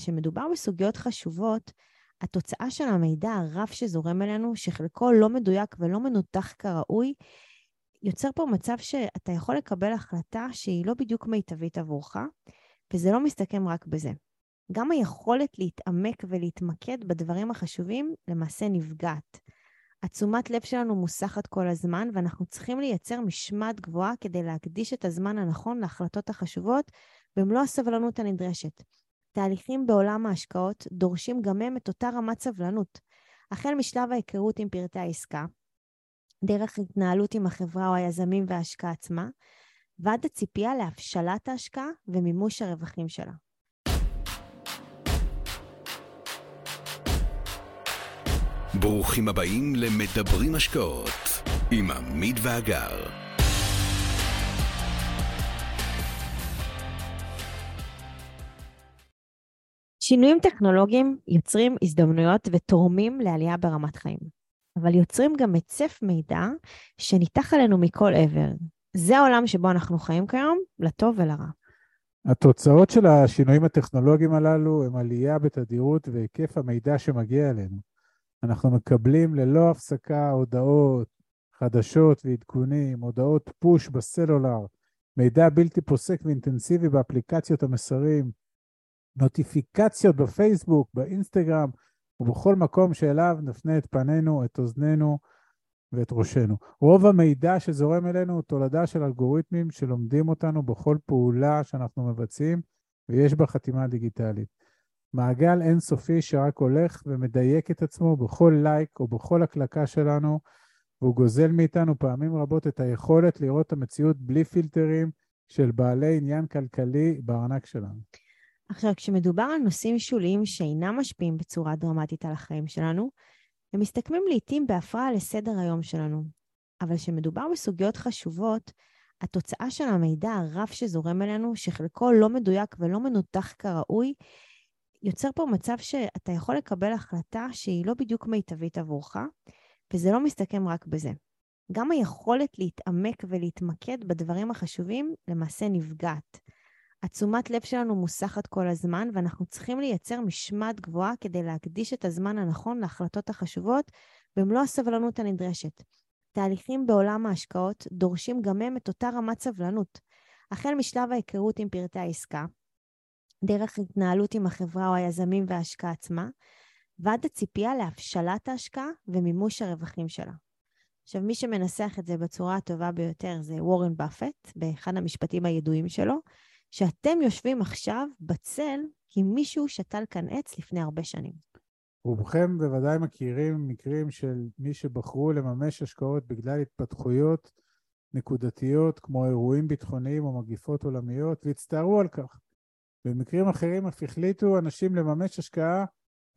כשמדובר בסוגיות חשובות, התוצאה של המידע הרב שזורם אלינו, שחלקו לא מדויק ולא מנותח כראוי, יוצר פה מצב שאתה יכול לקבל החלטה שהיא לא בדיוק מיטבית עבורך, וזה לא מסתכם רק בזה. גם היכולת להתעמק ולהתמקד בדברים החשובים למעשה נפגעת. התשומת לב שלנו מוסחת כל הזמן, ואנחנו צריכים לייצר משמעת גבוהה כדי להקדיש את הזמן הנכון להחלטות החשובות במלוא הסבלנות הנדרשת. תהליכים בעולם ההשקעות דורשים גם הם את אותה רמת סבלנות. החל משלב ההיכרות עם פרטי העסקה, דרך התנהלות עם החברה או היזמים וההשקעה עצמה, ועד הציפייה להבשלת ההשקעה ומימוש הרווחים שלה. ברוכים הבאים למדברים השקעות עם עמית ואגר. שינויים טכנולוגיים יוצרים הזדמנויות ותורמים לעלייה ברמת חיים, אבל יוצרים גם היצף מידע שניתח עלינו מכל עבר. זה העולם שבו אנחנו חיים כיום, לטוב ולרע. התוצאות של השינויים הטכנולוגיים הללו הם עלייה בתדירות והיקף המידע שמגיע אלינו. אנחנו מקבלים ללא הפסקה הודעות, חדשות ועדכונים, הודעות פוש בסלולר, מידע בלתי פוסק ואינטנסיבי באפליקציות המסרים, נוטיפיקציות בפייסבוק, באינסטגרם ובכל מקום שאליו נפנה את פנינו, את אוזנינו ואת ראשנו. רוב המידע שזורם אלינו הוא תולדה של אלגוריתמים שלומדים אותנו בכל פעולה שאנחנו מבצעים ויש בה חתימה דיגיטלית. מעגל אינסופי שרק הולך ומדייק את עצמו בכל לייק או בכל הקלקה שלנו, והוא גוזל מאיתנו פעמים רבות את היכולת לראות את המציאות בלי פילטרים של בעלי עניין כלכלי בארנק שלנו. עכשיו, כשמדובר על נושאים שוליים שאינם משפיעים בצורה דרמטית על החיים שלנו, הם מסתכמים לעתים בהפרעה לסדר היום שלנו. אבל כשמדובר בסוגיות חשובות, התוצאה של המידע הרב שזורם אלינו, שחלקו לא מדויק ולא מנותח כראוי, יוצר פה מצב שאתה יכול לקבל החלטה שהיא לא בדיוק מיטבית עבורך, וזה לא מסתכם רק בזה. גם היכולת להתעמק ולהתמקד בדברים החשובים למעשה נפגעת. התשומת לב שלנו מוסחת כל הזמן, ואנחנו צריכים לייצר משמעת גבוהה כדי להקדיש את הזמן הנכון להחלטות החשובות במלוא הסבלנות הנדרשת. תהליכים בעולם ההשקעות דורשים גם הם את אותה רמת סבלנות. החל משלב ההיכרות עם פרטי העסקה, דרך התנהלות עם החברה או היזמים וההשקעה עצמה, ועד הציפייה להבשלת ההשקעה ומימוש הרווחים שלה. עכשיו, מי שמנסח את זה בצורה הטובה ביותר זה וורן באפט, באחד המשפטים הידועים שלו, שאתם יושבים עכשיו בצל כי מישהו שתל כאן עץ לפני הרבה שנים. רובכם בוודאי מכירים מקרים של מי שבחרו לממש השקעות בגלל התפתחויות נקודתיות כמו אירועים ביטחוניים או מגיפות עולמיות והצטערו על כך. במקרים אחרים אף החליטו אנשים לממש השקעה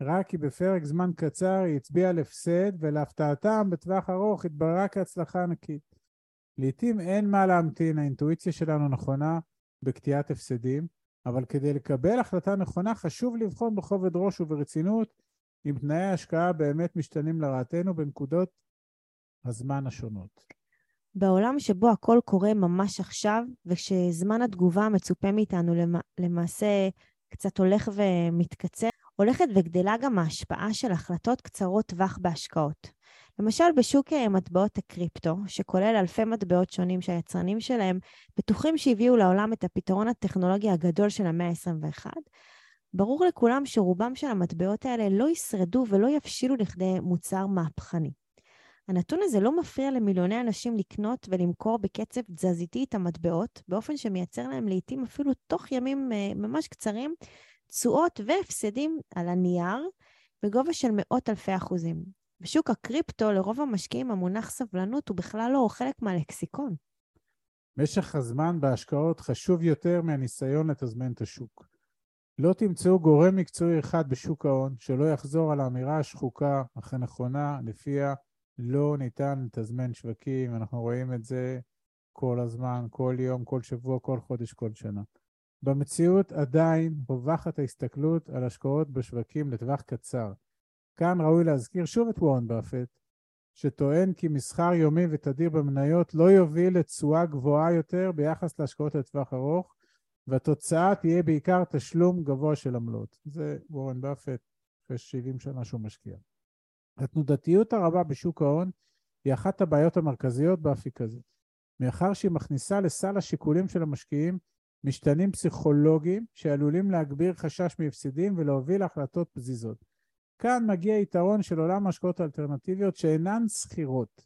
רק כי בפרק זמן קצר היא הצביעה על הפסד ולהפתעתם בטווח ארוך התבררה כהצלחה ענקית. לעתים אין מה להמתין, האינטואיציה שלנו נכונה בקטיעת הפסדים, אבל כדי לקבל החלטה נכונה חשוב לבחון בכובד ראש וברצינות אם תנאי ההשקעה באמת משתנים לרעתנו בנקודות הזמן השונות. בעולם שבו הכל קורה ממש עכשיו, וכשזמן התגובה המצופה מאיתנו למעשה קצת הולך ומתקצר, הולכת וגדלה גם ההשפעה של החלטות קצרות טווח בהשקעות. למשל בשוק מטבעות הקריפטו, שכולל אלפי מטבעות שונים שהיצרנים שלהם בטוחים שהביאו לעולם את הפתרון הטכנולוגי הגדול של המאה ה-21, ברור לכולם שרובם של המטבעות האלה לא ישרדו ולא יבשילו לכדי מוצר מהפכני. הנתון הזה לא מפריע למיליוני אנשים לקנות ולמכור בקצב תזזיתי את המטבעות, באופן שמייצר להם לעתים אפילו תוך ימים אה, ממש קצרים, תשואות והפסדים על הנייר בגובה של מאות אלפי אחוזים. בשוק הקריפטו, לרוב המשקיעים המונח סבלנות הוא בכלל לא חלק מהלקסיקון. משך הזמן בהשקעות חשוב יותר מהניסיון לתזמן את השוק. לא תמצאו גורם מקצועי אחד בשוק ההון שלא יחזור על האמירה השחוקה אך הנכונה לפיה לא ניתן לתזמן שווקים, אנחנו רואים את זה כל הזמן, כל יום, כל שבוע, כל חודש, כל שנה. במציאות עדיין רווחת ההסתכלות על השקעות בשווקים לטווח קצר. כאן ראוי להזכיר שוב את וורן באפט, שטוען כי מסחר יומי ותדיר במניות לא יוביל לתשואה גבוהה יותר ביחס להשקעות לטווח ארוך, והתוצאה תהיה בעיקר תשלום גבוה של עמלות. זה וורן באפט, אחרי 70 שנה שהוא משקיע. התנודתיות הרבה בשוק ההון היא אחת הבעיות המרכזיות באפיק הזה. מאחר שהיא מכניסה לסל השיקולים של המשקיעים משתנים פסיכולוגיים שעלולים להגביר חשש מהפסדים ולהוביל להחלטות פזיזות. כאן מגיע יתרון של עולם ההשקעות האלטרנטיביות שאינן שכירות.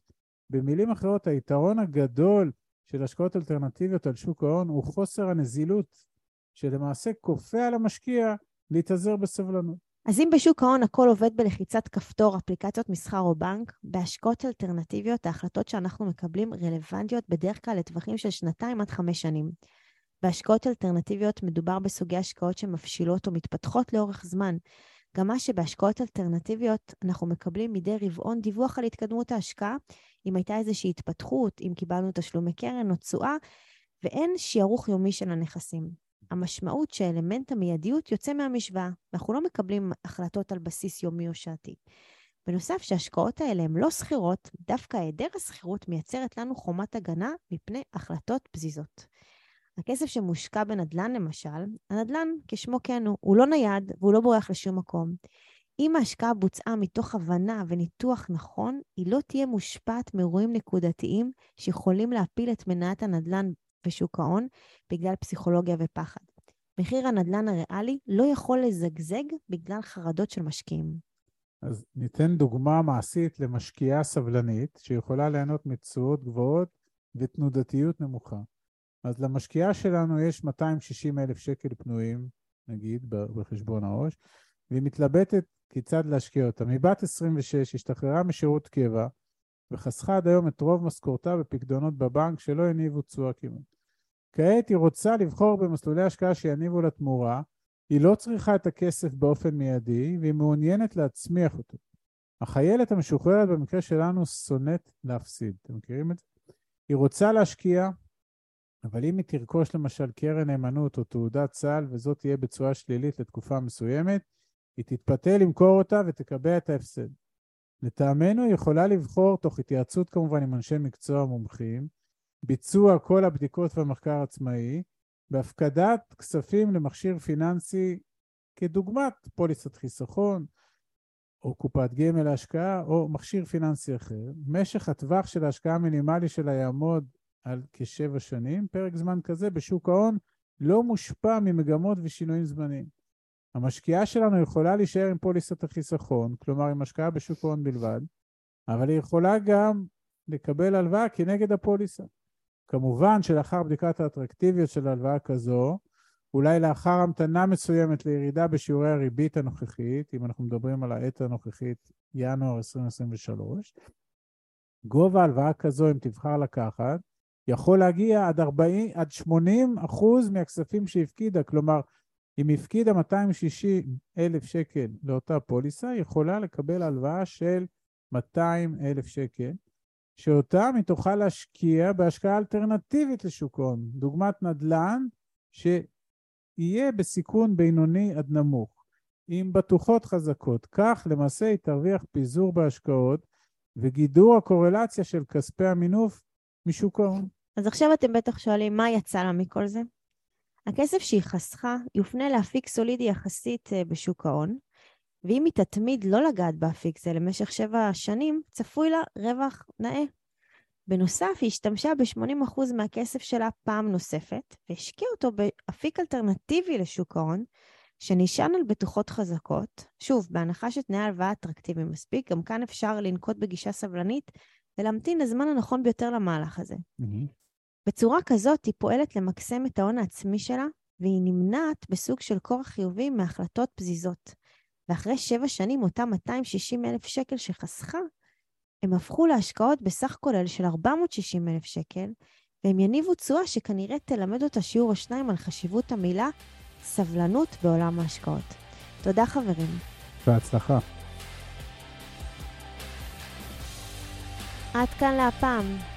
במילים אחרות, היתרון הגדול של השקעות אלטרנטיביות על שוק ההון הוא חוסר הנזילות, שלמעשה כופה על המשקיע להתאזר בסבלנות. אז אם בשוק ההון הכל עובד בלחיצת כפתור, אפליקציות מסחר או בנק, בהשקעות אלטרנטיביות ההחלטות שאנחנו מקבלים רלוונטיות בדרך כלל לטווחים של שנתיים עד חמש שנים. בהשקעות אלטרנטיביות מדובר בסוגי השקעות שמפשילות או מתפתחות לאורך זמן. גם מה שבהשקעות אלטרנטיביות אנחנו מקבלים מדי רבעון דיווח על התקדמות ההשקעה, אם הייתה איזושהי התפתחות, אם קיבלנו תשלומי קרן או תשואה, ואין שיערוך יומי של הנכסים. המשמעות שאלמנט המיידיות יוצא מהמשוואה, ואנחנו לא מקבלים החלטות על בסיס יומי או שעתי. בנוסף, שההשקעות האלה הן לא סחירות, דווקא היעדר הסחירות מייצרת לנו חומת הגנה מפני החלטות פזיזות. הכסף שמושקע בנדל"ן למשל, הנדל"ן, כשמו כן הוא, הוא לא נייד והוא לא בורח לשום מקום. אם ההשקעה בוצעה מתוך הבנה וניתוח נכון, היא לא תהיה מושפעת מאירועים נקודתיים שיכולים להפיל את מניית הנדל"ן בשוק ההון בגלל פסיכולוגיה ופחד. מחיר הנדל"ן הריאלי לא יכול לזגזג בגלל חרדות של משקיעים. אז ניתן דוגמה מעשית למשקיעה סבלנית שיכולה ליהנות מתשואות גבוהות ותנודתיות נמוכה. אז למשקיעה שלנו יש 260 אלף שקל פנויים, נגיד, בחשבון העו"ש, והיא מתלבטת כיצד להשקיע אותם. היא בת 26, השתחררה משירות קבע, וחסכה עד היום את רוב משכורתה בפקדונות בבנק שלא הניבו תשואה כמעט. כעת היא רוצה לבחור במסלולי השקעה שיניבו לה תמורה, היא לא צריכה את הכסף באופן מיידי, והיא מעוניינת להצמיח אותו. החיילת המשוחררת במקרה שלנו שונאת להפסיד. אתם מכירים את זה? היא רוצה להשקיע, אבל אם היא תרכוש למשל קרן נאמנות או תעודת סל וזאת תהיה בצורה שלילית לתקופה מסוימת, היא תתפתה למכור אותה ותקבע את ההפסד. לטעמנו היא יכולה לבחור, תוך התייעצות כמובן עם אנשי מקצוע מומחים, ביצוע כל הבדיקות והמחקר עצמאי, בהפקדת כספים למכשיר פיננסי כדוגמת פוליסת חיסכון, או קופת גמל להשקעה, או מכשיר פיננסי אחר. משך הטווח של ההשקעה המינימלי שלה יעמוד על כשבע שנים. פרק זמן כזה בשוק ההון לא מושפע ממגמות ושינויים זמניים. המשקיעה שלנו יכולה להישאר עם פוליסת החיסכון, כלומר עם השקעה בשוק ההון בלבד, אבל היא יכולה גם לקבל הלוואה כנגד הפוליסה. כמובן שלאחר בדיקת האטרקטיביות של הלוואה כזו, אולי לאחר המתנה מסוימת לירידה בשיעורי הריבית הנוכחית, אם אנחנו מדברים על העת הנוכחית, ינואר 2023, גובה הלוואה כזו, אם תבחר לקחת, יכול להגיע עד, 40, עד 80 אחוז מהכספים שהפקידה, כלומר, אם הפקידה 260 אלף שקל לאותה פוליסה, היא יכולה לקבל הלוואה של 200 אלף שקל, שאותם היא תוכל להשקיע בהשקעה אלטרנטיבית לשוק ההון, דוגמת נדל"ן, שיהיה בסיכון בינוני עד נמוך, עם בטוחות חזקות. כך למעשה היא תרוויח פיזור בהשקעות וגידור הקורלציה של כספי המינוף משוק ההון. אז עכשיו אתם בטח שואלים, מה יצא לה מכל זה? הכסף שהיא חסכה יופנה לאפיק סולידי יחסית אה, בשוק ההון, ואם היא תתמיד לא לגעת באפיק זה למשך שבע שנים, צפוי לה רווח נאה. בנוסף, היא השתמשה ב-80% מהכסף שלה פעם נוספת, והשקיעה אותו באפיק אלטרנטיבי לשוק ההון, שנשען על בטוחות חזקות. שוב, בהנחה שתנאי הלוואה אטרקטיביים מספיק, גם כאן אפשר לנקוט בגישה סבלנית ולהמתין לזמן הנכון ביותר למהלך הזה. Mm-hmm. בצורה כזאת היא פועלת למקסם את ההון העצמי שלה, והיא נמנעת בסוג של כורח חיובי מהחלטות פזיזות. ואחרי שבע שנים, אותם 260 אלף שקל שחסכה, הם הפכו להשקעות בסך כולל של 460 אלף שקל, והם יניבו תשואה שכנראה תלמד אותה שיעור או שניים על חשיבות המילה סבלנות בעולם ההשקעות. תודה חברים. בהצלחה. עד כאן להפעם.